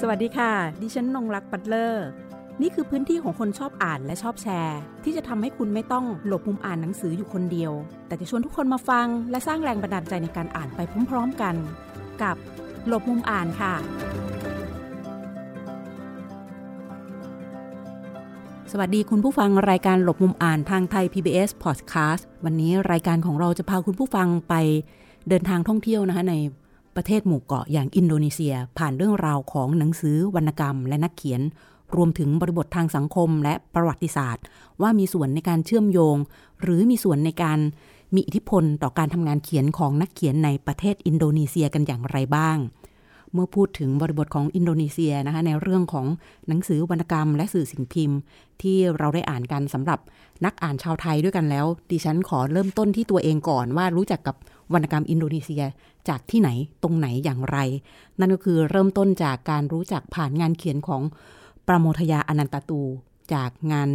สวัสดีค่ะ ดิฉันนงรักปัตเลอร์ นี่คือพื้นที่ของคนชอบอ่านและชอบแชร์ ที่จะทำให้คุณไม่ต้องหลบมุมอ่านหนังสืออยู่คนเดียว แต่จะชวนทุกคนมาฟัง และสร้างแรงบันดาลใจในการอ่านไปพร้อมๆกัน กับหลบมุมอ่านค่ะ สวัสดีคุณผู้ฟังรายการหลบมุมอ่านทางไทย PBS Podcast วันนี้รายการของเราจะพาคุณผู้ฟังไปเดินทางท่องเที่ยวนะคะใน ประเทศหมู่เกาะอย่างอินโดนีเซีย ผ่านเรื่องราวของหนังสือวรรณกรรม และนักเขียน รวมถึงบริบททางสังคมและประวัติศาสตร์ ว่ามีส่วนในการเชื่อมโยง หรือมีส่วนในการมีอิทธิพลต่อการทำงานเขียนของนักเขียนในประเทศอินโดนีเซียกันอย่างไรบ้าง เมื่อพูดถึงบริบทของอินโดนีเซียนะคะในเรื่องของหนังสือวรรณกรรม และสื่อสิ่งพิมพ์ ที่เราได้อ่านกันสำหรับนักอ่านชาวไทยด้วยกันแล้ว ดิฉันขอเริ่มต้นที่ตัวเองก่อนว่ารู้จักกับ วรรณกรรมอินโดนีเซียจากที่ไหนตรงไหนอย่างไร นั่นก็คือเริ่มต้นจากการรู้จักผ่านงานเขียนของประโมทยาอนันตตู จากงาน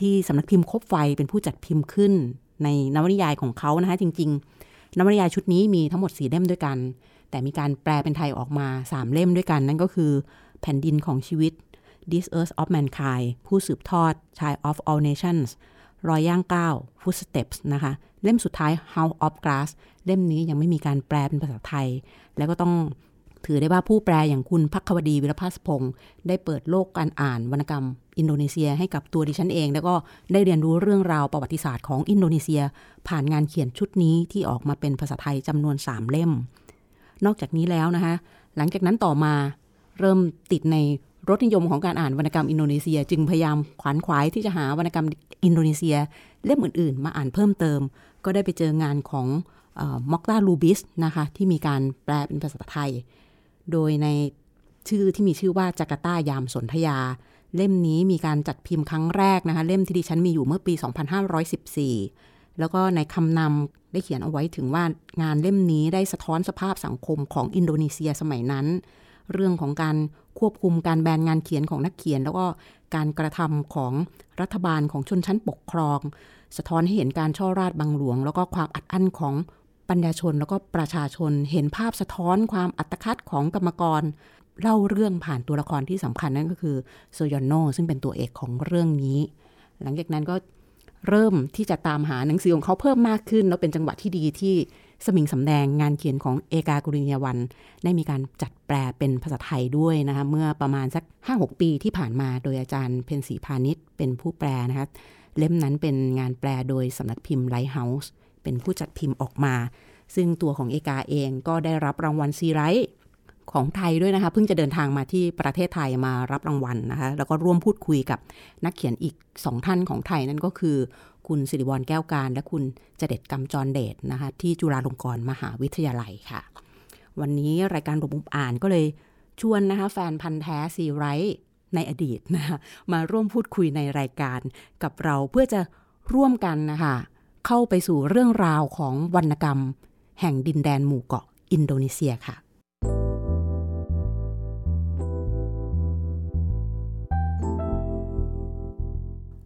ที่สำนักพิมพ์คบไฟเป็นผู้จัดพิมพ์ขึ้น ในนวนิยายของเขานะคะจริง ๆ นวนิยายชุดนี้มีทั้งหมดสีเล่มด้วยกัน แต่มีการแปลเป็นไทยออกมา 3 เล่มด้วยกัน นั่นก็คือแผ่นดินของชีวิต This Earth of Mankind ผู้สืบทอด Child of All Nations รอยย่างก้าว Footsteps นะคะ เล่มสุดท้าย House of Glass เล่มนี้ยังไม่มีการแปลเป็นภาษาไทย แล้วก็ต้องถือได้ว่าผู้แปลอย่างคุณพักควดีวิรภาสพงศ์ได้เปิดโลกการอ่านวรรณกรรม อินโดนีเซียให้กับตัวดิฉันเอง แล้วก็ได้เรียนรู้เรื่องราวประวัติศาสตร์ของอินโดนีเซีย ผ่านงานเขียนชุดนี้ที่ออกมาเป็นภาษาไทยจำนวน 3 เล่ม นอกจากนี้แล้วนะคะ หลังจากนั้นต่อมาเริ่มติดใน รสนิยมของการอ่านวรรณกรรมอินโดนีเซีย จึงพยายามขวานขวายที่จะหาวรรณกรรมอินโดนีเซียเล่มอื่นๆ มาอ่านเพิ่มเติม ก็ได้ไปเจองานของมอกตาลูบิสนะคะที่มีการแปลเป็นภาษาไทย โดยในชื่อที่มีชื่อว่าจาการ์ตายามสนธยา เล่มนี้มีการจัดพิมพ์ครั้งแรกนะคะเล่มที่ดิฉันมีอยู่เมื่อปี 2514 แล้วก็ในคำนำได้เขียนเอาไว้ถึงว่างานเล่มนี้ได้สะท้อนสภาพสังคมของอินโดนีเซียสมัยนั้น เรื่องของการ ควบคุมการแบนงานเขียนของนักเขียน แล้วก็การกระทำของรัฐบาลของชนชั้นปกครอง สะท้อนให้เห็นการช่อราดบังหลวง แล้วก็ความอัดอั้นของปัญญาชนแล้วก็ประชาชนเห็นภาพสะท้อนความอัตคัดของกรรมกรเล่าเรื่องผ่านตัวละครที่สำคัญนั่นก็คือโซยอนโนซึ่งเป็นตัวเอกของเรื่องนี้ หลังจากนั้นก็เริ่มที่จะตามหาหนังสือของเขาเพิ่มมากขึ้น แล้วเป็นจังหวะที่ดีที่ สมิงสำแดงงานเขียนของเอกากุรณียาวัน ได้มีการจัดแปลเป็นภาษาไทยด้วยนะคะเมื่อประมาณสัก 5-6 ปีที่ผ่านมาโดยอาจารย์เพ็ญศรีพานิชเป็นผู้แปลนะคะเล่มนั้นเป็นงานแปลโดยสำนักพิมพ์ไลท์เฮาส์เป็นผู้จัดพิมพ์ออกมา ซึ่งตัวของเอกาเองก็ได้รับรางวัลซีไรท์ ของไทยด้วยนะคะ เพิ่งจะเดินทางมาที่ประเทศไทยมารับรางวัลนะคะ แล้วก็ร่วมพูดคุยกับนักเขียนอีกสองท่านของไทยนั่นก็คือ คุณสิริวรแก้วการ และคุณเจเด็ดกำจรเดชนะคะ ที่จุฬาลงกรณ์มหาวิทยาลัยค่ะ วันนี้รายการรบมุมอ่านก็เลยชวนนะคะ แฟนพันธ์แท้ซีไรท์ในอดีตนะคะมาร่วมพูดคุยในรายการกับเราเพื่อจะร่วมกันนะคะเข้าไปสู่เรื่องราวของวรรณกรรม แห่งดินแดนหมู่เกาะอินโดนีเซียค่ะ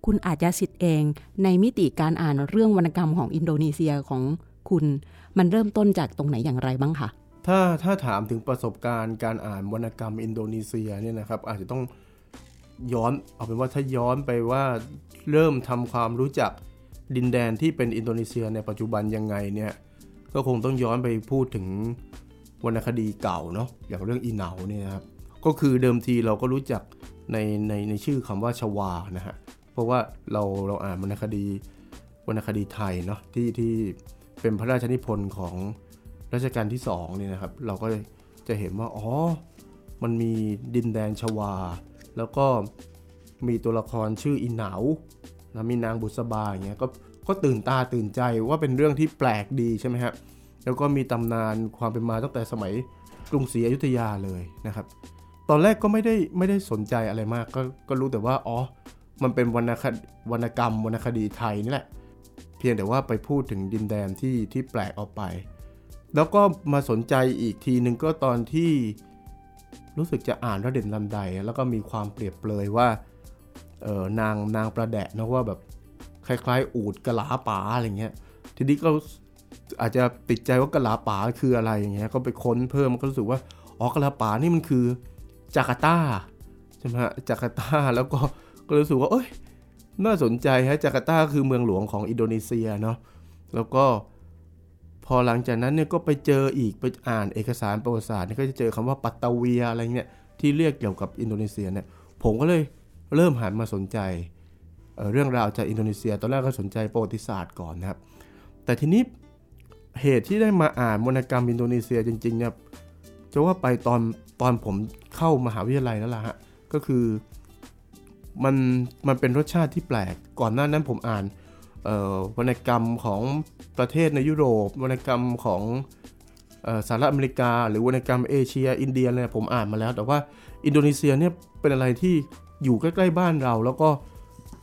คุณอาจจะสิทธิ์เองในมิติการอ่านเรื่องวรรณกรรมของอินโดนีเซียของคุณ มันเริ่มต้นจากตรงไหนอย่างไรบ้างคะถ้าถ้าถามถึงประสบการณ์การอ่านวรรณกรรมอินโดนีเซียเนี่ยนะครับ อาจจะต้องย้อนเอาเป็นว่าถ้าย้อนไปว่าเริ่มทำความรู้จักดินแดนที่เป็นอินโดนีเซียในปัจจุบันยังไงเนี่ยก็คงต้องย้อนไปพูดถึงวรรณคดีเก่าเนาะอย่างเรื่องอีเหนาเนี่ยครับก็คือเดิมทีเราก็รู้จักในในในชื่อคำว่าชวานะฮะ เพราะว่าเราเราอ่านวรรณคดีวรรณคดีไทยเนาะที่ที่เป็นพระราชนิพนธ์ของรัชกาลที่2เนี่ยนะครับ เราก็จะเห็นว่าอ๋อมันมีดินแดนชวา แล้วก็มีตัวละครชื่ออินหนาวนะมีนางบุษบาอย่างเงี้ยก็ก็ตื่นตาตื่นใจว่าเป็นเรื่องที่แปลกดีใช่ไหมครับแล้วก็มีตำนานความเป็นมาตั้งแต่สมัยกรุงศรีอยุธยาเลยนะครับ ตอนแรกก็ไม่ได้ไม่ได้สนใจอะไรมาก ก็ก็รู้แต่ว่าอ๋อ มันเป็นวรรณควรรณกรรมวรรณคดีไทยนี่แหละ เพียงแต่ว่าไปพูดถึงดินแดนที่ที่แปลกออกไป แล้วก็มาสนใจอีกทีหนึ่งก็ตอนที่รู้สึกจะอ่านระเด่นลันไดแล้วก็มีความเปรียบเปรยว่าเออนางนางประแดะนะว่าแบบคล้าย ๆ อูดกะลาป๋าอะไรเงี้ย ทีนี้ก็อาจจะติดใจว่ากะลาป๋าคืออะไรอย่างเงี้ย ก็ไปค้นเพิ่มก็รู้สึกว่าอ๋อกะลาป๋านี่มันคือจาการ์ตาใช่ไหมฮะจาการ์ตาแล้วก็ ก็รู้สึกว่าเอ้ยน่าสนใจฮะจาการ์ตาคือเมืองหลวงของอินโดนีเซียเนาะแล้วก็พอหลังจากนั้นเนี่ยก็ไปเจออีกไปอ่านเอกสารประวัติศาสตร์ก็จะเจอคำว่าปัตตาเวียอะไรเนี่ยที่เรียกเกี่ยวกับอินโดนีเซียเนี่ยผมก็เลยเริ่มหันมาสนใจเเรื่องราวจากอินโดนีเซีย ตอนแรกก็สนใจประวัติศาสตร์ก่อนนะครับ แต่ทีนี้เหตุที่ได้มาอ่านวรรณกรรมอินโดนีเซียจริงๆเนี่ยจะว่าไปตอนตอนผมเข้ามหาวิทยาลัยแล้วล่ะฮะก็คือ มันมันเป็นรสชาติที่แปลก ก่อนหน้านั้นผมอ่านวรรณกรรมของประเทศในยุโรป วรรณกรรมของสหรัฐอเมริกา หรือวรรณกรรมเอเชีย อินเดียเนี่ยผมอ่านมาแล้ว แต่ว่าอินโดนีเซียเนี่ยเป็นอะไรที่อยู่ใกล้ๆบ้านเรา แล้วก็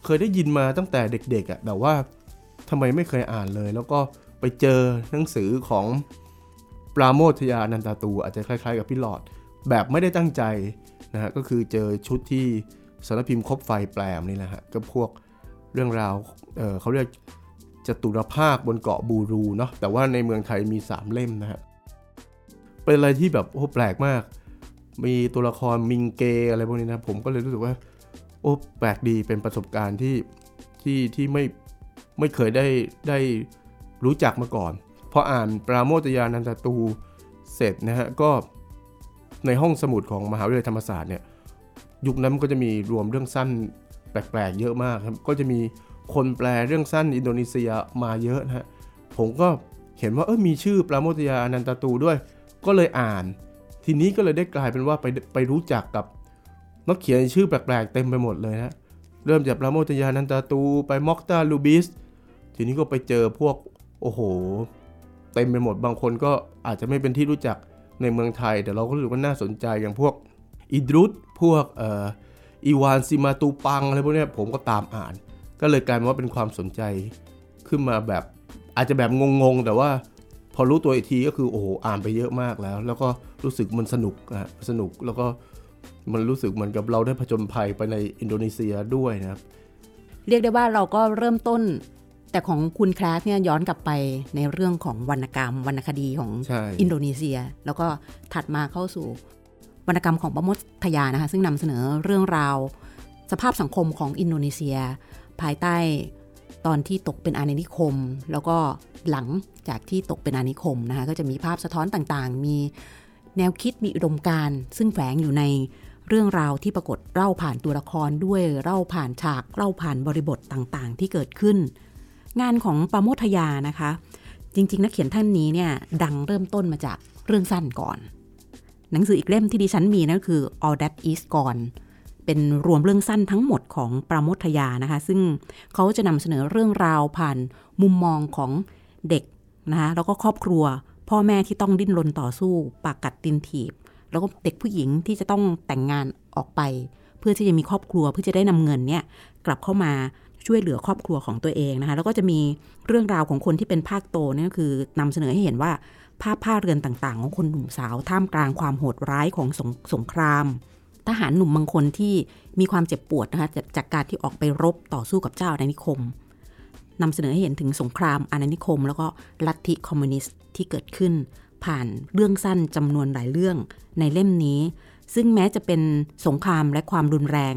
เคยได้ยินมาตั้งแต่เด็กๆอะ่ะแต่ว่าทำไมไม่เคยอ่านเลย แล้วก็ไปเจอหนังสือของปราโมทยานันตาตู อาจจะคล้ายๆ กับพี่หลอด แบบไม่ได้ตั้งใจนะฮะก็คือเจอชุดที่ สารพิมพ์คบไฟแปลมนี่แหละฮะก็พวกเรื่องราวเเขาเรียกจตุรภาคบนเกาะบูรูเนาะแต่ว่าในเมืองไทยมี 3 เล่มนะฮะเป็นอะไรที่แบบโอ้แปลกมาก มีตัวละครมิงเกอะไรพวกนี้นะผมก็เลยรู้สึกว่า โอ้แปลกดีเป็นประสบการณ์ที่ที่ที่ไม่ไม่เคยได้ได้รู้จักมาก่อนพออ่านปราโมทยานันตตูเสร็จนะฮะก็ในห้องสมุดของมหาวิทยาลัยธรรมศาสตร์เนี่ย ยุคนั้นก็จะมีรวมเรื่องสั้นแปลกๆเยอะมากครับ ก็จะมีคนแปลเรื่องสั้นอินโดนีเซียมาเยอะนะฮะ ผมก็เห็นว่าเออมีชื่อปราโมทยาอนันตตูด้วย ก็เลยอ่าน ทีนี้ก็เลยได้กลายเป็นว่าไปไปรู้จักกับนักเขียนชื่อแปลกๆเต็มไปหมดเลยนะเริ่มจากปราโมทยานันตตูไปมอกตาลูบิส ทีนี้ก็ไปเจอพวกโอ้โหเต็มไปหมดบางคนก็อาจจะไม่เป็นที่รู้จักในเมืองไทย แต่เราก็รู้สึกว่าน่าสนใจอย่างพวกอิดรุต พวกเอ่ออีวานซิมาตูปังอะไรพวกนี้ผมก็ตามอ่าน ก็เลยกลายเป็นว่าเป็นความสนใจขึ้นมาแบบอาจจะแบบงงๆ แต่ว่าพอรู้ตัวอีกทีก็คือโอ้โหอ่านไปเยอะมากแล้ว แล้วก็รู้สึกมันสนุกนะสนุกแล้วก็มันรู้สึกเหมือนกับเราได้ผจญภัยไปในอินโดนีเซียด้วยนะครับ เรียกได้ว่าเราก็เริ่มต้น แต่ของคุณแคลสเนี่ยย้อนกลับไปในเรื่องของวรรณกรรมวรรณคดีของอินโดนีเซีย แล้วก็ถัดมาเข้าสู่ วรรณกรรมของปมดทยานะคะ ซึ่งนำเสนอเรื่องราว สภาพสังคมของอินโดนีเซีย ภายใต้ตอนที่ตกเป็นอาณานิคม แล้วก็หลังจากที่ตกเป็นอาณานิคมนะคะก็จะมีภาพสะท้อนต่างๆ มีแนวคิดมีอุดมการณ์ซึ่งแฝงอยู่ในเรื่องราวที่ปรากฏเล่าผ่านตัวละครด้วยเล่าผ่านฉากเล่าผ่านบริบทต่างๆ ที่เกิดขึ้น งานของปาโมทยานะคะ จริง ๆ นักเขียนท่านนี้เนี่ยดังเริ่มต้นมาจากเรื่องสั้นก่อน หนังสืออีกเล่มที่ดิฉันมีนั่นคือ All That Is Gone เป็นรวมเรื่องสั้นทั้งหมดของปราโมทยานะคะ ซึ่งเขาจะนำเสนอเรื่องราวผ่านมุมมองของเด็กนะคะแล้วก็ครอบครัว พ่อแม่ที่ต้องดิ้นรนต่อสู้ ปากกัดตินถีบ แล้วก็เด็กผู้หญิงที่จะต้องแต่งงานออกไป เพื่อที่จะมีครอบครัวเพื่อจะได้นำเงินเนี่ยกลับเข้ามาช่วยเหลือครอบครัวของตัวเองนะคะ แล้วก็จะมีเรื่องราวของคนที่เป็นภาคโตนี่ก็คือนำเสนอให้เห็นว่า ภาพผ้าเรือนต่างๆ ของคนหนุ่มสาวท่ามกลางความโหดร้ายของสงสงคราม ทหารหนุ่มบางคนที่มีความเจ็บปวดนะคะจากการที่ออกไปรบต่อสู้กับเจ้าอาณานิคมนำเสนอให้เห็นถึงสงครามอาณานิคม แล้วก็ลัทธิคอมมิวนิสต์ที่เกิดขึ้น ผ่านเรื่องสั้นจำนวนหลายเรื่องในเล่มนี้ ซึ่งแม้จะเป็นสงครามและความรุนแรง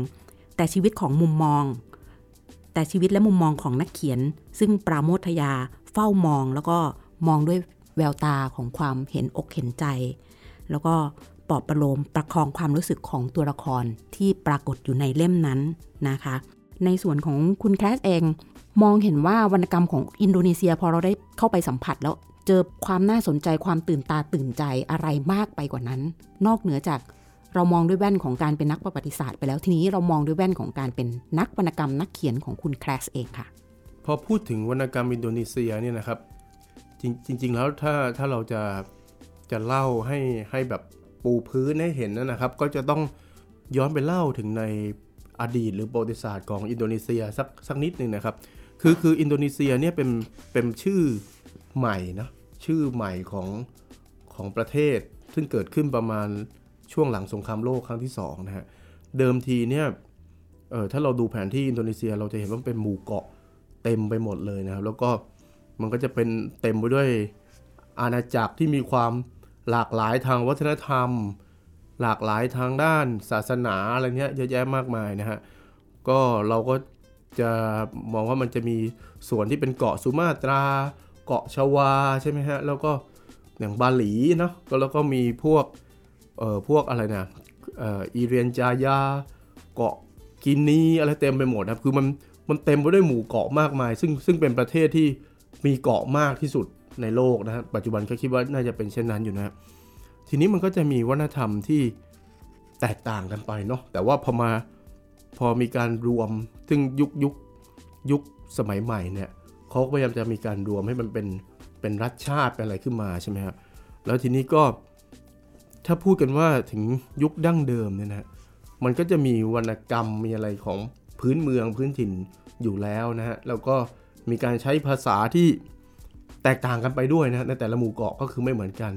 แต่ชีวิตของมุมมอง แต่ชีวิตและมุมมองของนักเขียน ซึ่งปราโมทยาเฝ้ามองแล้วก็มองด้วย แววตาของความเห็นอกเห็นใจ แล้วก็ปลอบประโลมประคองความรู้สึกของตัวละครที่ปรากฏอยู่ในเล่มนั้นนะคะ ในส่วนของคุณแคสเอง มองเห็นว่าวรรณกรรมของอินโดนีเซียพอเราได้เข้าไปสัมผัสแล้วเจอความน่าสนใจความตื่นตาตื่นใจอะไรมากไปกว่านั้น นอกเหนือจากเรามองด้วยแว่นของการเป็นนักประวัติศาสตร์ไปแล้วทีนี้เรามองด้วยแว่นของการเป็นนักวรรณกรรมนักเขียนของคุณแคลสเองค่ะ พอพูดถึงวรรณกรรมอินโดนีเซียเนี่ยนะครับ จริง ๆ แล้วถ้าถ้าเราจะจะเล่าให้ให้แบบปูพื้นให้เห็นนะครับ ก็จะต้องย้อนไปเล่าถึงในอดีตหรือประวัติศาสตร์ของอินโดนีเซียสักสักนิดหนึ่งนะครับ คือคืออินโดนีเซียเนี่ยเป็นเป็นชื่อใหม่นะชื่อใหม่ของของประเทศ ซึ่งเกิดขึ้นประมาณช่วงหลังสงครามโลกครั้งที่2นะฮะเดิมทีเนี่ยเออถ้าเราดูแผนที่อินโดนีเซียเราจะเห็นว่าเป็นหมู่เกาะเต็มไปหมดเลยนะครับ แล้วก็ มันก็จะเป็นเต็มไปด้วยอาณาจักรที่มีความหลากหลายทางวัฒนธรรม หลากหลายทางด้านศาสนาอะไรเนี้ยเยอะแยะมากมายนะฮะก็เราก็จะมองว่ามันจะมีส่วนที่เป็นเกาะสุมาตรา เกาะชวาใช่ไหมฮะแล้วก็อย่างบาหลีเนาะก็แล้วก็มีพวกเอ่อพวกอะไรนะเอ่ออีเรียนจายา เกาะกินีอะไรเต็มไปหมดนะครับคือมันมันเต็มไปด้วยหมู่เกาะมากมาย ซึ่งซึ่งเป็นประเทศที่ มีเกาะมากที่สุดในโลกนะฮะปัจจุบันก็คิดว่าน่าจะเป็นเช่นนั้นอยู่นะทีนี้มันก็จะมีวัฒนธรรมที่แตกต่างกันไปเนาะแต่ว่าพอมาพอมีการรวมซึ่งยุคยุคยุคสมัยใหม่เนี่ยเขาก็พยายามจะมีการรวมให้มันเป็นเป็นรัฐชาติเป็นอะไรขึ้นมาใช่ไหมครับแล้วทีนี้ก็ถ้าพูดกันว่าถึงยุคดั้งเดิมเนี่ยนะมันก็จะมีวรรณกรรมมีอะไรของพื้นเมืองพื้นถิ่นอยู่แล้วนะฮะแล้วก็ มีการใช้ภาษาที่แตกต่างกันไปด้วยนะในแต่ละหมู่เกาะก็คือไม่เหมือนกัน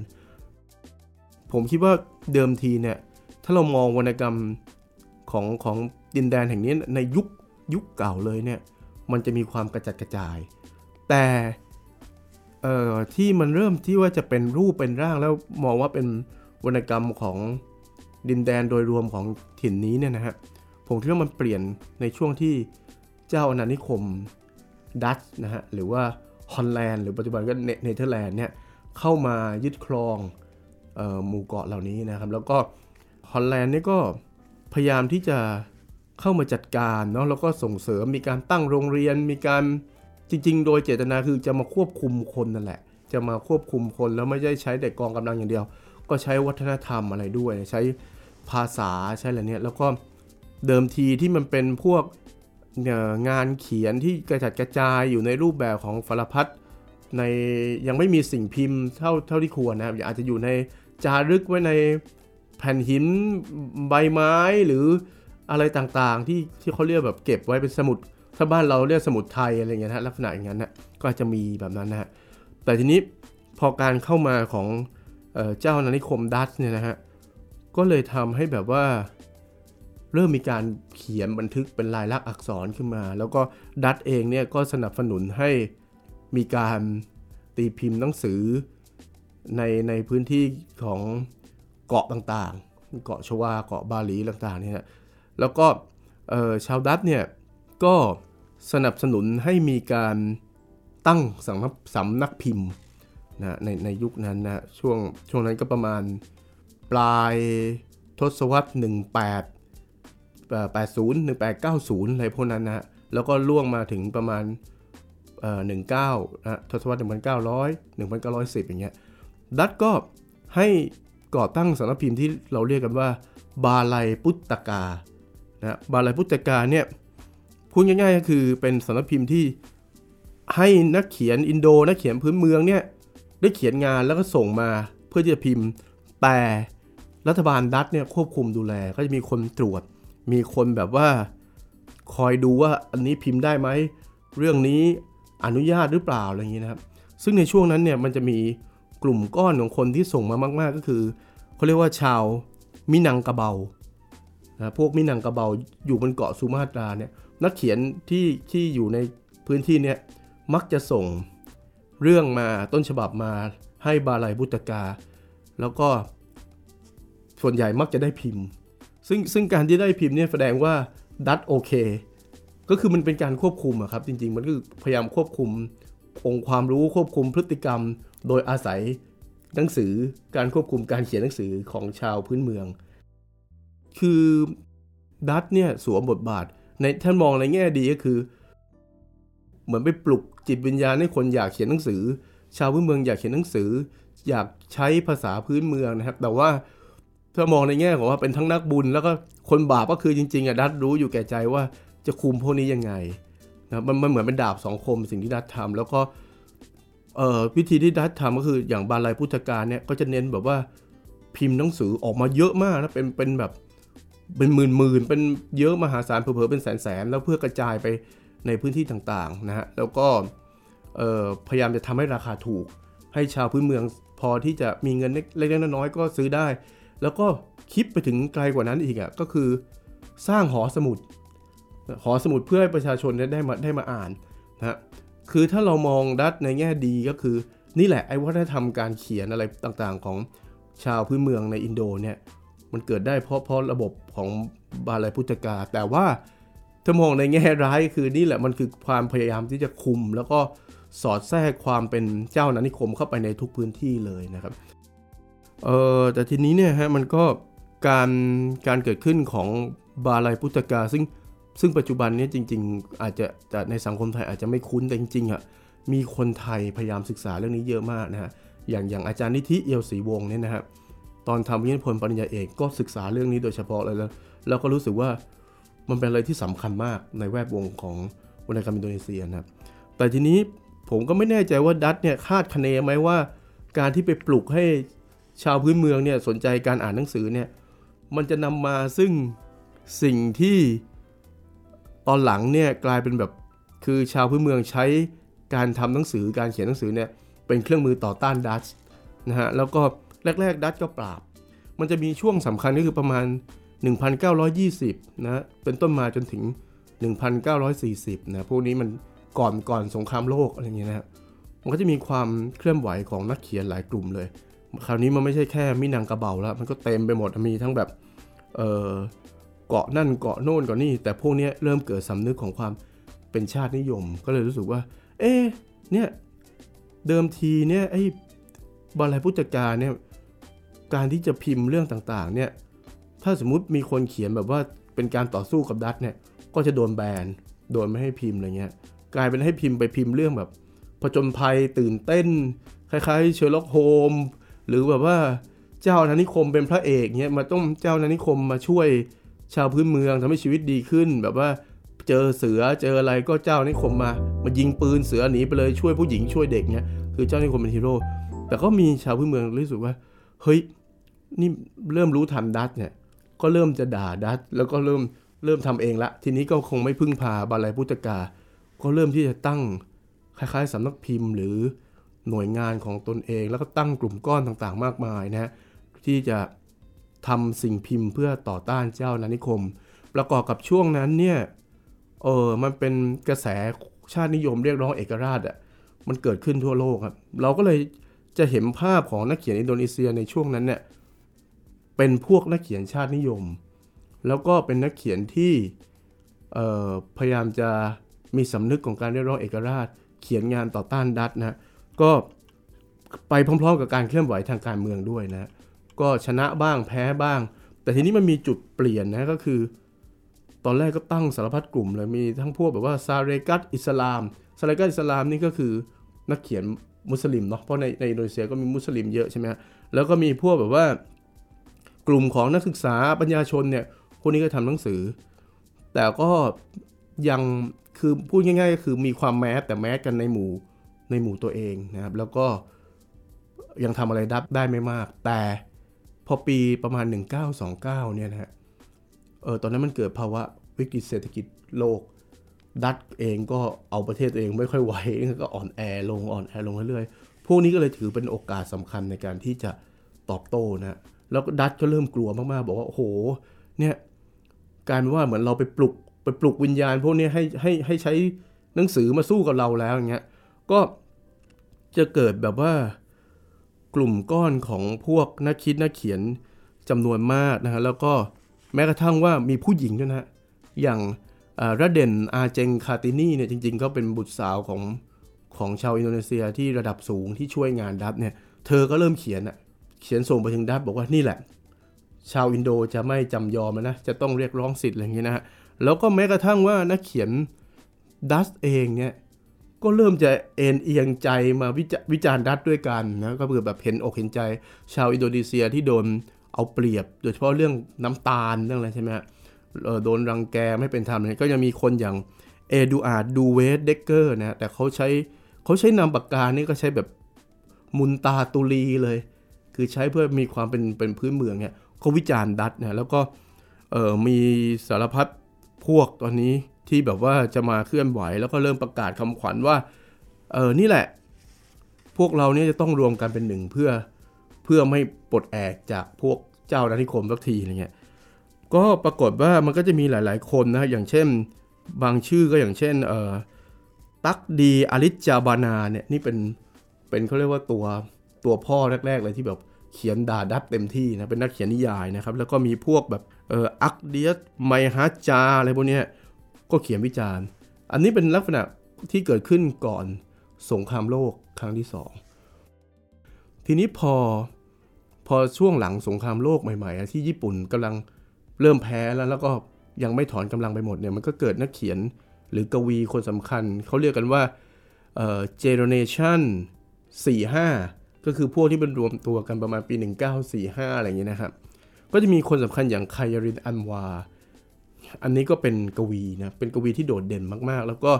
ผมคิดว่าเดิมทีเนี่ยถ้าเรามองวรรณกรรมของของดินแดนแห่งนี้ในยุคยุคเก่าเลยเนี่ยมันจะมีความกระจัดกระจาย แต่เอ่อที่มันเริ่มที่ว่าจะเป็นรูปเป็นร่างแล้วมองว่าเป็นวรรณกรรมของดินแดนโดยรวมของถิ่นนี้เนี่ยนะฮะผมคิดว่ามันเปลี่ยนในช่วงที่เจ้าอาณานิคม ดัตช์นะฮะหรือว่าฮอลแลนด์หรือปัจจุบันก็เนเธอร์แลนด์เนี่ยเข้ามายึดครองออหมู่เกาะเหล่านี้นะครับ แล้วก็ฮอลแลนด์นี่ก็พยายามที่จะเข้ามาจัดการเนาะแล้วก็ส่งเสริมมีการตั้งโรงเรียน มีการจริง ๆ โดยเจตนาคือจะมาควบคุมคนนั่นแหละ จะมาควบคุมคนแล้วไม่ใช่ใช้แต่กองกำลังอย่างเดียว ก็ใช้วัฒนธรรมอะไรด้วย ใช้ภาษาใช้อะไรเนี่ยแล้วก็เดิมทีที่มันเป็นพวก งานเขียนที่กระจัดกระจายอยู่ในรูปแบบของฟารพัดในยังไม่มีสิ่งพิมพ์เท่าเท่าที่ควรนะครับอาจจะอยู่ในจารึกไว้ในแผ่นหินใบไม้หรืออะไรต่างๆ ที่ที่เขาเรียกแบบเก็บไว้เป็นสมุดถ้าบ้านเราเรียกสมุดไทยอะไรเงี้ยนะลักษณะอย่างนั้นนะก็จะมีแบบนั้นนะฮะแต่ทีนี้พอการเข้ามาของเจ้านานิคมดัตเนี่ยนะฮะก็เลยทำให้แบบว่า เริ่มมีการเขียนบันทึกเป็นลายลักษณ์อักษรขึ้นมา แล้วก็ดัตเองเนี่ยก็สนับสนุนให้มีการตีพิมพ์หนังสือในในพื้นที่ของเกาะต่างๆ เกาะชวาเกาะบาหลีต่างๆเนี่ยแล้วก็ชาวดัตเนี่ยก็สนับสนุนให้มีการตั้งสำนักสำนักพิมพ์นะในในยุคนั้นนะช่วงช่วงนั้นก็ประมาณปลายทศวรรษ 18 80 1890 อะไรพวกนั้นนะแล้วก็ล่วงมาถึงประมาณ19นะทศวรรษ1900 1910 อย่างเงี้ย ดัตก็ให้ก่อตั้งสำนักพิมพ์ที่เราเรียกกันว่าบาลัยพุตตกา นะบาลัยพุตตกาเนี่ยพูดง่ายๆก็คือเป็นสำนักพิมพ์ที่ให้นักเขียนอินโดนักเขียนพื้นเมืองเนี่ยได้เขียนงานแล้วก็ส่งมาเพื่อที่จะพิมพ์แต่รัฐบาลดัตเนี่ยควบคุมดูแลก็จะมีคนตรวจ มีคนแบบว่าคอยดูว่าอันนี้พิมพ์ได้ไหม เรื่องนี้อนุญาตหรือเปล่าอะไรอย่างนี้นะครับ ซึ่งในช่วงนั้นเนี่ยมันจะมีกลุ่มก้อนของคนที่ส่งมามาก ๆ ก็คือเขาเรียกว่าชาวมินังกะเบานะพวกมินังกะเบาอยู่บนเกาะสุมาตราเนี่ยนักเขียนที่ที่อยู่ในพื้นที่เนี่ยมักจะส่งเรื่องมาต้นฉบับมาให้บาลัยบุตกา แล้วก็ส่วนใหญ่มักจะได้พิมพ์ ซึ่งซึ่งการที่ได้พิมพ์เนี่ยแสดงว่าดัตโอเคก็คือมันเป็นการควบคุมอะครับ จริง ๆ มันก็พยายามควบคุมองค์ความรู้ควบคุมพฤติกรรม โดยอาศัยหนังสือการควบคุมการเขียนหนังสือของชาวพื้นเมือง คือดัตเนี่ยสวมบทบาท ในท่านมองในแง่ดีก็คือ เหมือนไปปลุกจิตวิญญาณให้คนอยากเขียนหนังสือ ชาวพื้นเมืองอยากเขียนหนังสือ อยากใช้ภาษาพื้นเมืองนะครับ แต่ว่า ถ้ามองในแง่ของว่าเป็นทั้งนักบุญ แล้วก็คนบาปก็คือจริงๆอะดัตรู้อยู่แก่ใจว่าจะคุมพวกนี้ยังไงนะมันมันเหมือนเป็นดาบสองคมสิ่งที่ดัตทำแล้วก็เอ่อวิธีที่ดัตทำก็คืออย่างบาลัยพุทธการเนี่ยก็จะเน้นแบบว่าพิมพ์หนังสือออกมาเยอะมากนะเป็นเป็นแบบเป็นหมื่นหมื่นเป็นเยอะมหาศาลเผลอๆเป็นแสนแสนแล้วเพื่อกระจายไปในพื้นที่ต่างๆนะฮะแล้วก็พยายามจะทำให้ราคาถูก ให้ชาวพื้นเมืองพอที่จะมีเงินเล็กๆน้อยๆก็ซื้อได้ แล้วก็คิดไปถึงไกลกว่านั้นอีกอะ่ะก็คือสร้างหอสมุด หอสมุดเพื่อให้ประชาชนได้มาได้มาอ่านนะคือถ้าเรามองดัตในแง่ดีก็คือ นี่แหละไอ้วัฒนธรรมการเขียนอะไรต่างๆ ของชาวพื้นเมืองในอินโดเนี่ยมันเกิดได้เพราะเพราะระบบของบาลายพุทธกา แต่ว่าถ้ามองในแง่ร้ายคือนี่แหละมันคือความพยายามที่จะคุม แล้วก็สอดแทรกความเป็นเจ้านานิคมเข้าไปในทุกพื้นที่เลยนะครับ เออแต่ทีนี้เนี่ยฮะมันก็การการเกิดขึ้นของบาลายพุทธกาซึ่งซึ่งปัจจุบันนี้จริง ๆ อาจจะในสังคมไทยอาจจะไม่คุ้นแต่จริงๆอะมีคนไทยพยายามศึกษาเรื่องนี้เยอะมากนะฮะอย่างอย่างอาจารย์นิธิเอียวศรีวงศ์เนี่ยนะครับตอนทำวิทยาพลปริญญาเอกก็ศึกษาเรื่องนี้โดยเฉพาะเลยแล้วแล้วก็รู้สึกว่ามันเป็นอะไรที่สำคัญมากในแวดวงของวรรณกรรมอินโดนีเซียนะครับแต่ทีนี้ผมก็ไม่แน่ใจว่าดัตเนี่ยคาดคะเนไหมว่า การที่ไปปลุกให้ ชาวพื้นเมืองเนี่ยสนใจการอ่านหนังสือเนี่ยมันจะนำมาซึ่งสิ่งที่ตอนหลังเนี่ยกลายเป็นแบบคือชาวพื้นเมืองใช้การทำหนังสือการเขียนหนังสือเนี่ยเป็นเครื่องมือต่อต้านดัตช์นะฮะแล้วก็แรก ๆ ดัตช์ก็ปราบ มันจะมีช่วงสำคัญก็คือประมาณ 1920นะเป็นต้นมาจนถึง 1940นะพวกนี้มันก่อนก่อนสงครามโลกอะไรอย่างเงี้ยนะมันก็จะมีความเคลื่อนไหวของนักเขียนหลายกลุ่มเลย คราวนี้มันไม่ใช่แค่มินังกระเบาแล้ว มันก็เต็มไปหมดมีทั้งแบบเออเกาะนั่นเกาะโน่นเกาะนี่ แต่พวกนี้เริ่มเกิดสำนึกของความเป็นชาตินิยม ก็เลยรู้สึกว่า เอ๊เนี่ยเดิมทีเนี่ยไอ้บาไล ปุสตากาเนี่ยการที่จะพิมพ์เรื่องต่างๆเนี่ยถ้าสมมุติมีคนเขียนแบบว่าเป็นการต่อสู้กับดัตช์เนี่ยก็จะโดนแบนโดนไม่ให้พิมพ์อะไรเงี้ยกลายเป็นให้พิมพ์ไปพิมพ์เรื่องแบบผจญภัยตื่นเต้น คล้ายๆเชอร์ล็อกโฮล์มส์ม หรือแบบว่าเจ้านานิคมเป็นพระเอกเนี่ยมาต้องเจ้านานิคมมาช่วยชาวพื้นเมืองทำให้ชีวิตดีขึ้น แบบว่าเจอเสือเจออะไรก็เจ้านิคมมามายิงปืนเสือหนีไปเลยช่วยผู้หญิงช่วยเด็กเนี่ยคือเจ้านิคมเป็นฮีโร่แต่ก็มีชาวพื้นเมืองรู้สึกว่าเฮ้ยนี่เริ่มรู้ทันดัตเนี่ยก็เริ่มจะด่าดัตแล้วก็เริ่มเริ่มทำเองละ ทีนี้ก็คงไม่พึ่งพาบาลายพุทธกา ก็เริ่มที่จะตั้งคล้ายๆสำนักพิมพ์หรือ หน่วยงานของตนเอง แล้วก็ตั้งกลุ่มก้อนต่างๆ มากมายนะที่จะทำสิ่งพิมพ์เพื่อต่อต้านเจ้านานิคม ประกอบกับช่วงนั้นเนี่ยเออมันเป็นกระแสชาตินิยมเรียกร้องเอกราชอะ่ะมันเกิดขึ้นทั่วโลกครับ เราก็เลยจะเห็นภาพของนักเขียนอินโดนีเซียในช่วงนั้นเนี่ยเป็นพวกนักเขียนชาตินิยม แล้วก็เป็นนักเขียนที่พยายามจะมีสำนึกของการเรียกร้องเอกราช เขียนงานต่อต้านดัตนะ ก็ไปพร้อมๆ กับการเคลื่อนไหวทางการเมืองด้วยนะก็ชนะบ้างแพ้บ้าง แต่ทีนี้มันมีจุดเปลี่ยนนะก็คือ ตอนแรกก็ตั้งสารพัดกลุ่มเลยมีทั้งพวกแบบว่าซาเรกัตอิสลามซาเรกัตอิสลามนี่ก็คือนักเขียนมุสลิมเนาะเพราะในในอินโดนีเซียก็มีมุสลิมเยอะใช่ไหมแล้วก็มีพวกแบบว่ากลุ่มของนักศึกษาปัญญาชนเนี่ยพวกนี้ก็ทำหนังสือ แต่ก็ยังคือพูดง่ายๆก็คือมีความแมสแต่แมสกันในหมู่ ในหมู่ตัวเองนะครับ แล้วก็ยังทำอะไรดับได้ไม่มาก แต่พอปีประมาณ 1929 เนี่ยนะฮะเออตอนนั้นมันเกิดภาวะวิกฤตเศรษฐกิจโลก ดัตเองก็เอาประเทศตัวเองไม่ค่อยไหวก็อ่อนแอลงอ่อนแอลงเรื่อยๆ พวกนี้ก็เลยถือเป็นโอกาสสำคัญในการที่จะตอบโต้นะ แล้วดัตก็เริ่มกลัวมากๆ บอกว่า โอ้โห เนี่ยการว่าเหมือนเราไปปลุกไปปลุกวิญญาณ พวกนี้ให้ให้ให้ใช้หนังสือมาสู้กับเราแล้วอย่างเงี้ย ก็จะเกิดแบบว่ากลุ่มก้อนของพวกนักคิดนักเขียนจำนวนมากนะฮะแล้วก็แม้กระทั่งว่ามีผู้หญิงด้วยนะอย่างระเด่นอาเจงคาตินีเนี่ยจริง ๆ ก็เป็นบุตรสาวของของชาวอินโดนีเซียที่ระดับสูงที่ช่วยงานดัตช์เนี่ยเธอก็เริ่มเขียนอะเขียนส่งไปถึงดัตช์บอกว่านี่แหละ ชาวอินโดจะไม่จำยอมนะจะต้องเรียกร้องสิทธิ์อะไรอย่างเงี้ยนะฮะแล้วก็แม้กระทั่งว่านักเขียนดัตช์เองเนี่ย ก็เริ่มจะเอนเอียงใจมาวิจารณ์ดัตช์ด้วยกันนะก็เพื่อแบบเห็นอกเห็นใจชาวอินโดนีเซียที่โดนเอาเปรียบ โดยเฉพาะเรื่องน้ำตาลเรื่องอะไรใช่ไหมฮะโดนรังแกไม่เป็นธรรมก็ยังมีคนอย่างเอดูอาร์ดดูเวสเดกเกอร์นะแต่เขาใช้เขาใช้นามปากกานี่ก็ใช้แบบมุนตาตุลีเลย คือใช้เพื่อมีความเป็นเป็นพื้นเมืองเนี่ยเขาวิจารณ์ดัตนะแล้วก็มีสารพัดพวกตอนนี้ ที่แบบว่าจะมาเคลื่อนไหวแล้วก็เริ่มประกาศคำขวัญว่า เออนี่แหละ พวกเราเนี่ยจะต้องรวมกันเป็นหนึ่งเพื่อเพื่อไม่ปลดแอกจากพวกเจ้านานิคมสักทีอะไรเงี้ยก็ปรากฏว่ามันก็จะมีหลาย ๆ คนนะอย่างเช่น บางชื่อก็อย่างเช่นเออตักดีอริจาบานาเนี่ยนี่เป็นเป็นเขาเรียกว่าตัวตัวพ่อแรก ๆ เลยที่แบบเขียนด่าดับเต็มที่นะเป็นนักเขียนนิยายนะครับแล้วก็มีพวกแบบเอออักเดียสไมฮัจจาอะไรพวกเนี้ย ก็เขียนวิจารณ์ อันนี้เป็นลักษณะที่เกิดขึ้นก่อนสงครามโลกครั้งที่สองทีนี้พอพอช่วงหลังสงครามโลกใหม่ๆ ที่ญี่ปุ่นกำลังเริ่มแพ้แล้วแล้วก็ยังไม่ถอนกำลังไปหมดเนี่ยมันก็เกิดนักเขียนหรือกวีคนสำคัญ เขาเรียกกันว่า generation 45 ก็คือพวกที่มันรวมตัวกันประมาณปี 1945 อะไรอย่างเงี้ยนะครับ ก็จะมีคนสำคัญอย่างไครีล อันวาร์ อันนี้ก็เป็นกวีนะเป็นกวีที่โดดเด่นมากๆ แล้วก็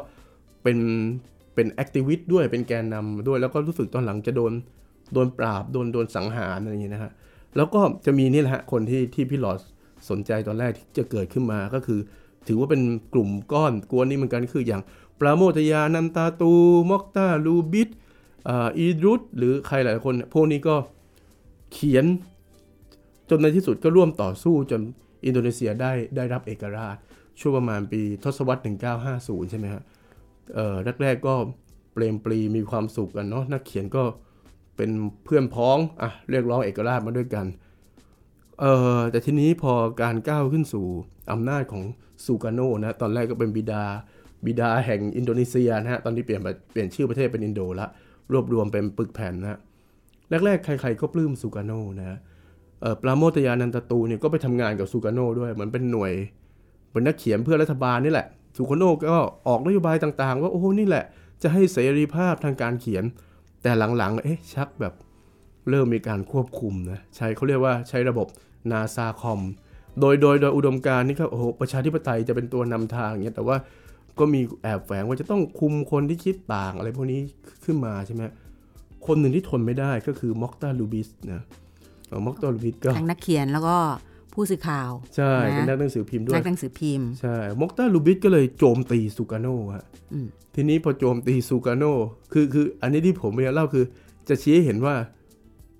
เป็นเป็น activist ด้วยเป็นแกนนำด้วยแล้วก็รู้สึกตอนหลังจะโดนโดนปราบโดนโดนสังหารอะไรอย่างเงี้นะฮะแล้วก็จะมีนี่แหละฮะคนที่ที่พี่หลอดสนใจตอนแรกที่จะเกิดขึ้นมาก็คือ ถือว่าเป็นกลุ่มก้อนกวนนี้เหมือนกันคืออย่างปราโมทยานันตาตูมอกตาลูบิดอีรุตหรือใครหลายคน พวกนี้ก็เขียนจนในที่สุดก็ร่วมต่อสู้จน อินโดนีเซียได้ได้รับเอกราช ช่วงประมาณปีทศวรรษ 1950 ใช่ไหมฮะแรกๆก็เปรมปรีมีความสุขกันเนาะนักเขียนก็เป็นเพื่อนพ้องอะเรียกร้องเอกราชมาด้วยกันเออแต่ทีนี้พอการก้าวขึ้นสู่อำนาจของซูกาโนนะตอนแรกก็เป็นบิดาบิดาแห่งอินโดนีเซียนะฮะตอนนี้เปลี่ยนเปลี่ยนชื่อประเทศเป็นอินโดละรวบรวมเป็นปึกแผ่นนะแรกๆใครๆก็ปลื้มซูกาโนนะ ปราโมทยานันตตูเนี่ยก็ไปทำงานกับซูกาโน่ด้วยเหมือนเป็นหน่วยเป็นนักเขียนเพื่อรัฐบาลนี่แหละซูกาโน่ก็ออกนโยบายต่างๆ ว่าโอ้นี่แหละ จะให้เสรีภาพทางการเขียน แต่หลังๆเอ๊ะชักแบบเริ่มมีการควบคุมนะใช้เขาเรียกว่าใช้ระบบนาซาคอมโดยโดยโดยอุดมการนี่ก็โอ้โหประชาธิปไตยจะเป็นตัวนำทางอย่างเงี้ยแต่ว่าก็มีแอบแฝงว่าจะต้องคุมคนที่คิดต่างอะไรพวกนี้ขึ้นมาใช่ไหมคนหนึ่งที่ทนไม่ได้ก็คือม็อกตาลูบิสนะ มอคตาร์ ลูบิสก็ทั้งนักเขียนแล้วก็ผู้สื่อข่าวใช่เป็นนักหนังสือพิมพ์ด้วยนักหนังสือพิมพ์ใช่มอคตาร์ ลูบิสก็เลยโจมตีซูการ์โนฮะทีนี้พอโจมตีซูการ์โนคือคืออันนี้ที่ผมอยากเล่าคือ จะชี้ให้เห็นว่า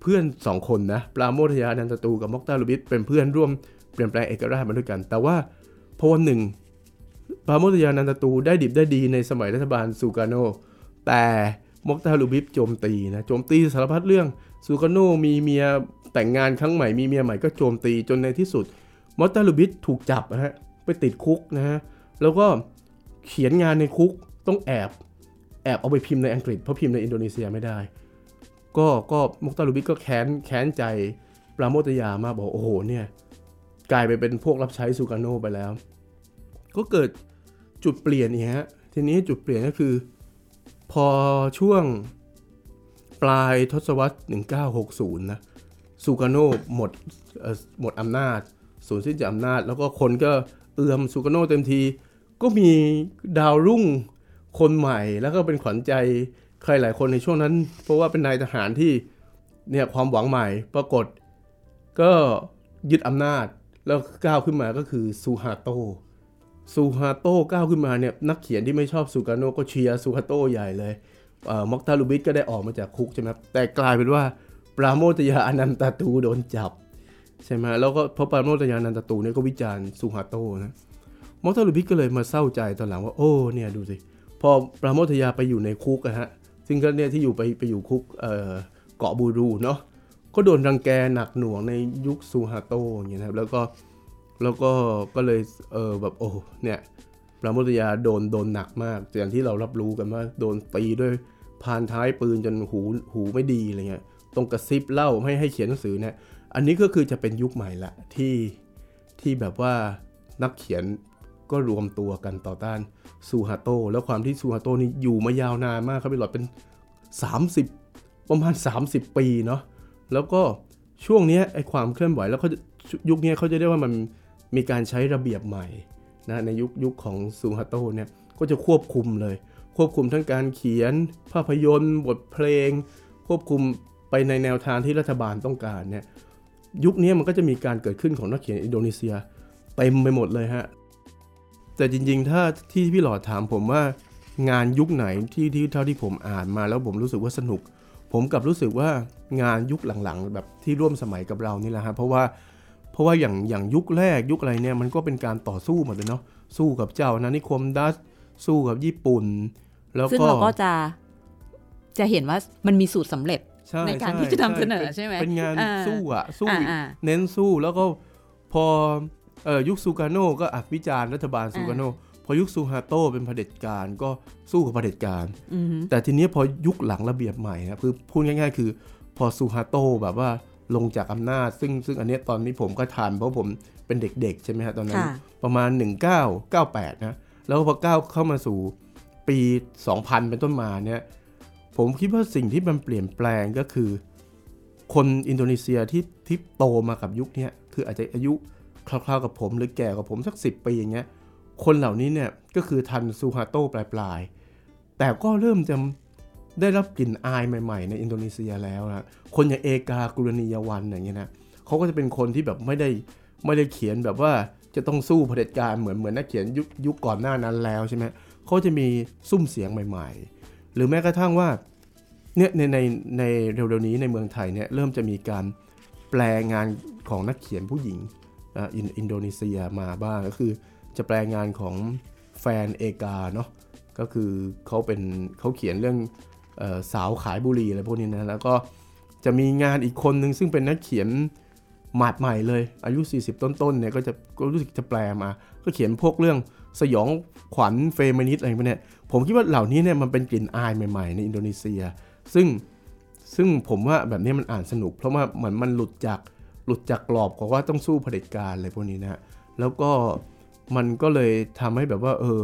เพื่อนสองคนนะปราโมทยา อนันตา ตูร์กับมอคตาร์ ลูบิสเป็นเพื่อนร่วมเปลี่ยนแปลงเอกราชมาด้วยกัน แต่ว่าพอวันหนึ่งปราโมทยา อนันตา ตูร์ได้ดิบได้ดีในสมัยรัฐบาลซูการ์โนแต่มอคตาร์ ลูบิสโจมตีนะโจมตีสารพัดเรื่องซูการ์โนมีเมีย แต่งงานครั้งใหม่มีเมียใหม่ก็โจมตีจนในที่สุดมอคตาร์ ลูบิสถูกจับนะฮะไปติดคุกนะฮะแล้วก็เขียนงานในคุกต้องแอบแอบเอาไปพิมพ์ในอังกฤษเพราะพิมพ์ในอินโดนีเซียไม่ได้ ก็ก็มอคตาร์ ลูบิสก็แค้นแค้นใจปราโมทยามาบอกโอ้โหเนี่ยกลายไปเป็นพวกรับใช้ซูการ์โนไปแล้ว ก็เกิดจุดเปลี่ยนนี่ฮะทีนี้จุดเปลี่ยนก็คือ พอช่วงปลายทศวรรษ 1960 นะ ซูกาโน่หมดหมดอำนาจสูญสิ้นจากอำนาจ แล้วก็คนก็เอื้อมซูกาโน่เต็มที ก็มีดาวรุ่งคนใหม่ แล้วก็เป็นขวัญใจใครหลายคนในช่วงนั้น เพราะว่าเป็นนายทหารที่เนี่ยความหวังใหม่ปรากฏ ก็ยึดอำนาจแล้วก้าวขึ้นมาก็คือซูฮาร์โตซูฮาร์โตก้าวขึ้นมาเนี่ยนักเขียนที่ไม่ชอบซูการ์โนก็เชียร์ซูฮาร์โตใหญ่เลยมอคตาร์ ลูบิสก็ได้ออกมาจากคุกใช่ไหมแต่กลายเป็นว่า ปราโมทยาอนันตา ตูร์โดนจับ ใช่ไหมแล้วก็ปราโมทยาอนันตา ตูร์เนี่ยก็วิจารณ์ซูฮาร์โตนะมอคตาร์ ลูบิสก็เลยมาเศร้าใจตอนหลังว่าโอ้เนี่ยดูสิพอปราโมทยาไปอยู่ในคุกอะฮะซึ่งก็เนี่ยที่อยู่ไปไปอยู่คุกเเกาะบูรูเนาะก็โดนรังแกหนักหน่วงในยุคซูฮาโต้อย่างเงี้ยนะครับแล้วก็แล้วก็ก็เลยเออแบบโอ้เนี่ยปราโมทยาโดนโดนหนักมากอย่างที่เรารับรู้กันว่าโดนตีด้วยพานท้ายปืนจนหูหูไม่ดีอะไรเงี้ย ตรงกระซิบเล่าให้ให้เขียนหนังสือเนี่ย อันนี้ก็คือจะเป็นยุคใหม่ละที่ที่แบบว่านักเขียนก็รวมตัวกันต่อต้านซูฮาโตแล้วความที่ซูฮาโตนี่อยู่มายาวนานมากครับพี่หลอดเป็น 30 ประมาณ 30 ปีเนาะแล้วก็ช่วงนี้ไอ้ความเคลื่อนไหวแล้วเขายุคนี้เขาจะเรียกว่ามันมีการใช้ระเบียบใหม่นะในยุคยุคของซูฮาโตเนี่ยก็จะควบคุมเลย ควบคุมทั้งการเขียนภาพยนตร์ บทเพลง ควบคุม ไปในแนวทางที่รัฐบาลต้องการเนี่ยยุคนี้มันก็จะมีการเกิดขึ้นของนักเขียนอินโดนีเซียเต็มไปหมดเลยฮะแต่จริงๆ ถ้าที่พี่หลอดถามผมว่างานยุคไหนที่ที่เท่าที่ผมอ่านมาแล้วผมรู้สึกว่าสนุก ผมกับรู้สึกว่างานยุคหลังๆ แบบที่ร่วมสมัยกับเรานี่แหละฮะเพราะว่าเพราะว่าอย่างอย่างยุคแรกยุคอะไรเนี่ยมันก็เป็นการต่อสู้หมดเลยเนาะสู้กับเจ้านานิคมดัสสู้กับญี่ปุ่น แล้วก็ซึ่งเราก็จะจะเห็นว่ามันมีสูตรสำเร็จ ใช่ในการช่ที่จะนำเสนอใช่ไหมเป็นงานอ่าสู้อะสู้อ่าอ่าเน้นสู้แล้วก็พอเอ่อยุคซูการโนก็อัดวิจารณ์รัฐบาลซูการโนพอยุคซูฮาโตเป็นเผด็จการก็สู้กับเผด็จการอืมแต่ทีนี้พอยุคหลังระเบียบใหม่นะคือพูดง่าย ๆ คือพอซูฮาโตแบบว่าลงจากอำนาจ ซึ่งซึ่งอันเนี้ยตอนนี้ผมก็ทันเพราะผมเป็นเด็ก ๆ ใช่ไหมฮะตอนนั้นค่ะประมาณ 1998 นะ แล้วพอก้าวเข้ามาสู่ปี 2000 เป็นต้นมาเนี่ย ผมคิดว่าสิ่งที่มันเปลี่ยนแปลงก็คือ คนอินโดนีเซียที่ที่โตมากับยุคนี้คืออาจจะอายุคร่าวๆกับผมหรือแก่กับผมสัก 10 ปีอย่างเงี้ยคนเหล่านี้เนี่ยก็คือทันซูฮาโตปลายๆ แต่ก็เริ่มจะได้รับกลิ่นอายใหม่ ๆ ในอินโดนีเซียแล้วนะคนอย่างเอกากุรณียวันอย่างเงี้ยนะเขาก็จะเป็นคนที่แบบไม่ได้ไม่ได้เขียนแบบว่าจะต้องสู้เผด็จการเหมือนเหมือนนักเขียนยุคยุคก่อนหน้านั้นแล้วใช่ไหมเขาจะมีซุ้มเสียงใหม่ ๆ หรือแม้กระทั่งว่า เนี่ยในในในเร็วๆนี้ในเมืองไทยเนี่ยเริ่มจะมีการแปลงานของนักเขียนผู้หญิงอินอินโดนีเซียมาบ้างก็คือจะแปลงานของแฟนเอกาเนาะก็คือเขาเป็นเขาเขียนเรื่องสาวขายบุหรี่อะไรพวกนี้นะแล้วก็จะมีงานอีกคนหนึ่งซึ่งเป็นนักเขียนหมาดใหม่เลย อายุ 40 ต้นๆเนี่ยก็จะก็รู้สึกจะแปลมา ก็เขียนพวกเรื่องสยองขวัญเฟมินิสต์อะไรพวกเนี้ยผมคิดว่าเหล่านี้เนี่ยมันเป็นกลิ่นอายใหม่ๆ ในอินโดนีเซีย ซึ่งซึ่งผมว่าแบบนี้มันอ่านสนุก เพราะว่าเหมือนมันหลุดจากหลุดจากกรอบของว่าต้องสู้เผด็จการอะไรพวกนี้นะแล้วก็มันก็เลยทำให้แบบว่า เออ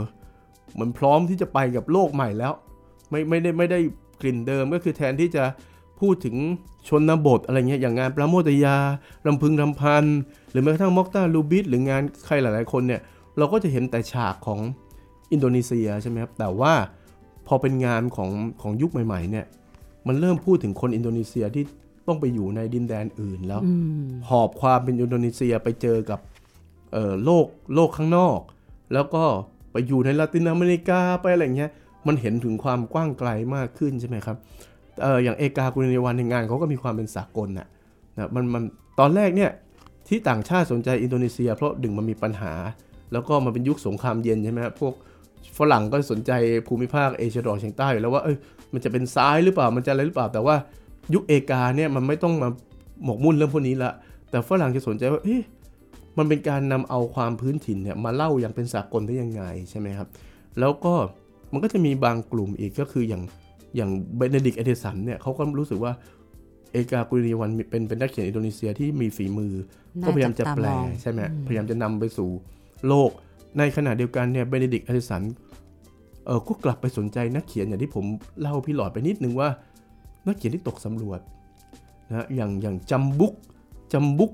มันพร้อมที่จะไปกับโลกใหม่แล้ว ไม่ไม่ได้ไม่ได้กลิ่นเดิมก็คือแทนที่จะพูดถึงชนบทอะไรเงี้ยอย่างงานปราโมทยารำพึงรำพัน หรือแม้กระทั่งมอคตาร์ ลูบิสหรืองานใครหลาย ๆ คนเนี่ย เราก็จะเห็นแต่ฉากของอินโดนีเซียใช่ไหมครับแต่ว่าพอเป็นงานของของยุคใหม่ ๆ เนี่ย มันเริ่มพูดถึงคนอินโดนีเซียที่ต้องไปอยู่ในดินแดนอื่นแล้วอืมหอบความเป็นอินโดนีเซียไปเจอกับเอ่อโลกโลกข้างนอก แล้วก็ไปอยู่ในลาตินอเมริกาไปอะไรเงี้ยมันเห็นถึงความกว้างไกลมากขึ้นใช่ไหมครับเอออย่างเอกากุลในวันในงานเขาก็มีความเป็นสากลน่ะนะมันมันตอนแรกเนี่ยที่ต่างชาติสนใจอินโดนีเซีย เพราะดึงมันมีปัญหา แล้วก็มันเป็นยุคสงครามเย็นใช่ไหมครับพวกฝรั่งก็สนใจภูมิภาคเอเชียตะวันออกเฉียงใต้อยู่แล้วว่าเอ้ย มันจะเป็นซ้ายหรือเปล่ามันจะอะไรหรือเปล่า แต่ว่ายุคเอกาเนี่ยมันไม่ต้องมาหมกมุ่นเรื่องพวกนี้ละแต่ฝรั่งจะสนใจว่าเอ๊ะมันเป็นการนำเอาความพื้นถิ่นเนี่ยมาเล่าอย่างเป็นสากลได้ยังไงใช่ไหมครับ แล้วก็มันก็จะมีบางกลุ่มอีกก็คืออย่างอย่างเบเนดิกเอเดสันเนี่ยเขาก็รู้สึกว่าเอกากุรนียาวันเป็นเป็นนักเขียนอินโดนีเซียที่มีฝีมือ ก็พยายามจะแปลน่าจับตามองใช่ไหมอืมพยายามจะนำไปสู่โลก ในขณะเดียวกันเนี่ยเบเนดิกเอเดสัน เออก็กลับไปสนใจนักเขียนอย่างที่ผมเล่าพี่หลอดไปนิดนึงว่า นักเขียนที่ตกสำรวจนะอย่างอย่างจัมบุกจัมบุก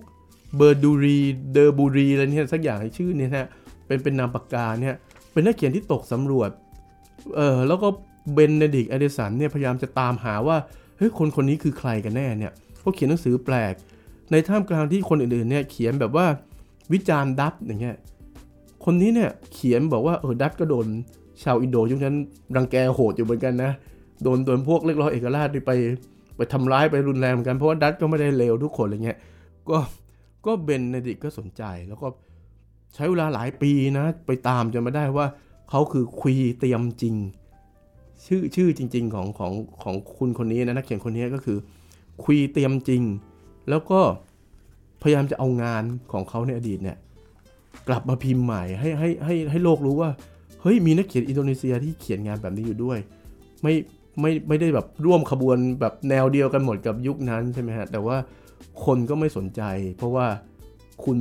เบอร์ดูรีเบอร์ดูรีอะไรเนี่ยสักอย่างชื่อเนี่ยนะเป็นเป็นนามปากกาเนี่ยเป็นนักเขียนที่ตกสำรวจเออแล้วก็เบเนดิกต์ แอนเดอร์สันเนี่ยพยายามจะตามหาว่าเฮ้ยคนคนนี้คือใครกันแน่เนี่ยเขาเขียนหนังสือแปลก ในท่ามกลางที่คนอื่นๆเนี่ยเขียนแบบว่าวิจารณ์ดัตช์อย่างเงี้ยคนนี้เนี่ยเขียนบอกว่าเออดัตช์ก็โดน ชาวอินโดยุคนั้นรังแกโหดอยู่เหมือนกันนะ โดนโดนพวกเรียกร้องเอกราชไปไปทำร้ายไปรุนแรงเหมือนกัน เพราะว่าดัตช์ก็ไม่ได้เลวทุกคนอะไรเงี้ย ก็ก็เบนเนดิกก็สนใจแล้วก็ใช้เวลาหลายปีนะ ไปตามจนมาได้ว่าเขาคือควีเตรียมจริง ชื่อชื่อจริง ๆ ของของของคุณคนนี้นะนักเขียนคนนี้ก็คือควีเตรียมจริง แล้วก็พยายามจะเอางานของเขาในอดีตเนี่ยกลับมาพิมพ์ใหม่ให้ให้ให้ให้โลกรู้ว่า เฮ้ยมีนักเขียนอินโดนีเซียที่เขียนงานแบบนี้อยู่ด้วย ไม่ไม่ไม่ได้แบบร่วมขบวนแบบแนวเดียวกันหมดกับยุคนั้นใช่ไหมฮะแต่ว่าคนก็ไม่สนใจ เพราะว่าคุณ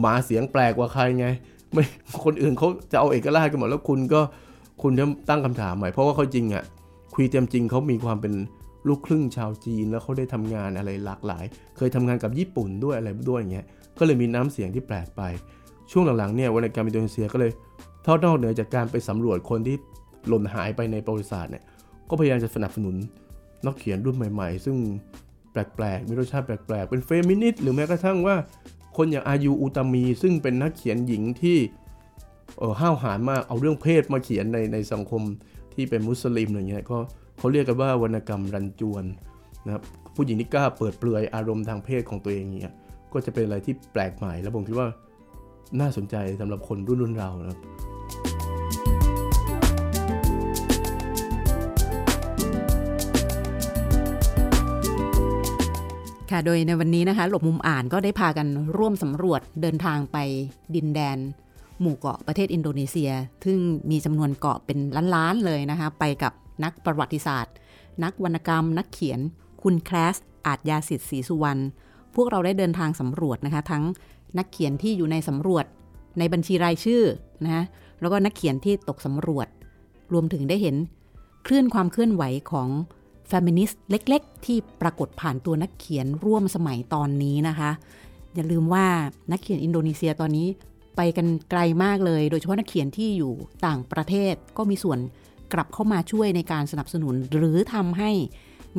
หมาเสียงแปลกกว่าใครไง ไม่คนอื่นเขาจะเอาเอกราชกันหมดแล้วคุณก็คุณจะตั้งคำถามใหม่เพราะว่าเขาจริงอะ่ะคุยเต็มจริงเขามีความเป็นลูกครึ่งชาวจีนแล้วเขาได้ทำงานอะไรหลากหลาย เคยทำงานกับญี่ปุ่นด้วยอะไรด้วยอย่างเงี้ยก็เลยมีน้ำเสียงที่แปลกไปช่วงหลังๆเนี่ยวรรณกรรมอินโดนีเซียก็เลย ทอดนอกเหนือจากการไปสำรวจคนที่หล่นหายไปในประวัติศาสตร์เนี่ย ก็พยายามจะสนับสนุนนักเขียนรุ่นใหม่ ๆ ซึ่งแปลกๆ มีรสชาติแปลกๆ เป็นเฟมินิสต์หรือแม้กระทั่งว่า คนอย่างอายุอุตามี ซึ่งเป็นนักเขียนหญิงที่เออห้าวหาญมาก เอาเรื่องเพศมาเขียนในในสังคมที่เป็นมุสลิมอะไรเงี้ย ก็เขาเรียกกันว่าวรรณกรรมรันจวนนะครับ ผู้หญิงที่กล้าเปิดเปลือยอารมณ์ทางเพศของตัวเองเงี้ย ก็จะเป็นอะไรที่แปลกใหม่ แล้วผมคิดว่าน่าสนใจสำหรับคนรุ่นรุ่นเรานะครับ ค่ะ โดยในวันนี้นะคะหลบมุมอ่านก็ได้พากันร่วมสำรวจเดินทางไปดินแดน หมู่เกาะประเทศอินโดนีเซีย ซึ่งมีจำนวนเกาะเป็นล้านๆเลยนะคะ ไปกับนักประวัติศาสตร์ นักวรรณกรรม นักเขียน คุณแคลส อาจยาสิทธิ์ศรีสุวรรณ พวกเราได้เดินทางสำรวจนะคะ ทั้งนักเขียนที่อยู่ในสำรวจ ในบัญชีรายชื่อนะคะแล้วก็นักเขียนที่ตกสำรวจ รวมถึงได้เห็นคลื่นความเคลื่อนไหวของ มินิสต์เล็ก ๆ ที่ปรากฏผ่านตัวนักเขียนร่วมสมัยตอนนี้นะคะ อย่าลืมว่านักเขียนอินโดนีเซียตอนนี้ไปกันไกลมากเลย โดยเฉพาะนักเขียนที่อยู่ต่างประเทศก็มีส่วนกลับเข้ามาช่วยในการสนับสนุน หรือทำให้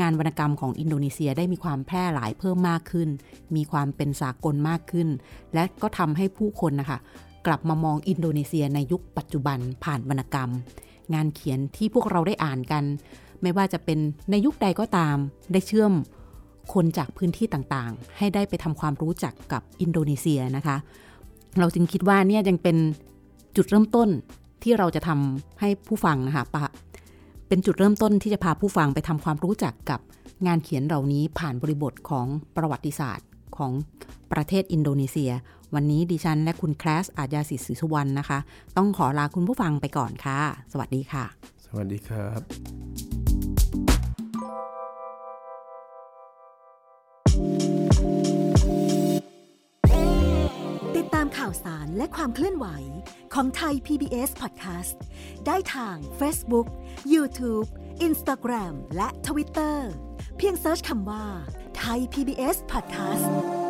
งานวรรณกรรมของอินโดนีเซียได้มีความแพร่หลายเพิ่มมากขึ้น มีความเป็นสากลมากขึ้น และก็ทำให้ผู้คนนะคะกลับมามองอินโดนีเซียในยุคปัจจุบันผ่านวรรณกรรม งานเขียนที่พวกเราได้อ่านกัน ไม่ว่าจะเป็นในยุคใดก็ตาม ได้เชื่อมคนจากพื้นที่ต่างๆ ให้ได้ไปทำความรู้จักกับอินโดนีเซียนะคะ เราจึงคิดว่าเนี่ยยังเป็นจุดเริ่มต้นที่เราจะทำให้ผู้ฟังนะคะปะเป็นจุดเริ่มต้นที่จะพาผู้ฟังไปทำความรู้จักกับงานเขียนเหล่านี้ผ่านบริบทของประวัติศาสตร์ของประเทศอินโดนีเซีย วันนี้ดิฉันและคุณแคลสอาญาสิทธิ์ศรีสุวรรณนะคะ ต้องขอลาคุณผู้ฟังไปก่อนค่ะ สวัสดีค่ะ สวัสดีครับ ข่าวสารและความเคลื่อนไหวของไทย PBS Podcast ได้ทาง Facebook, YouTube, Instagram และ Twitter เพียงเซิร์ชคำว่าไทย PBS Podcast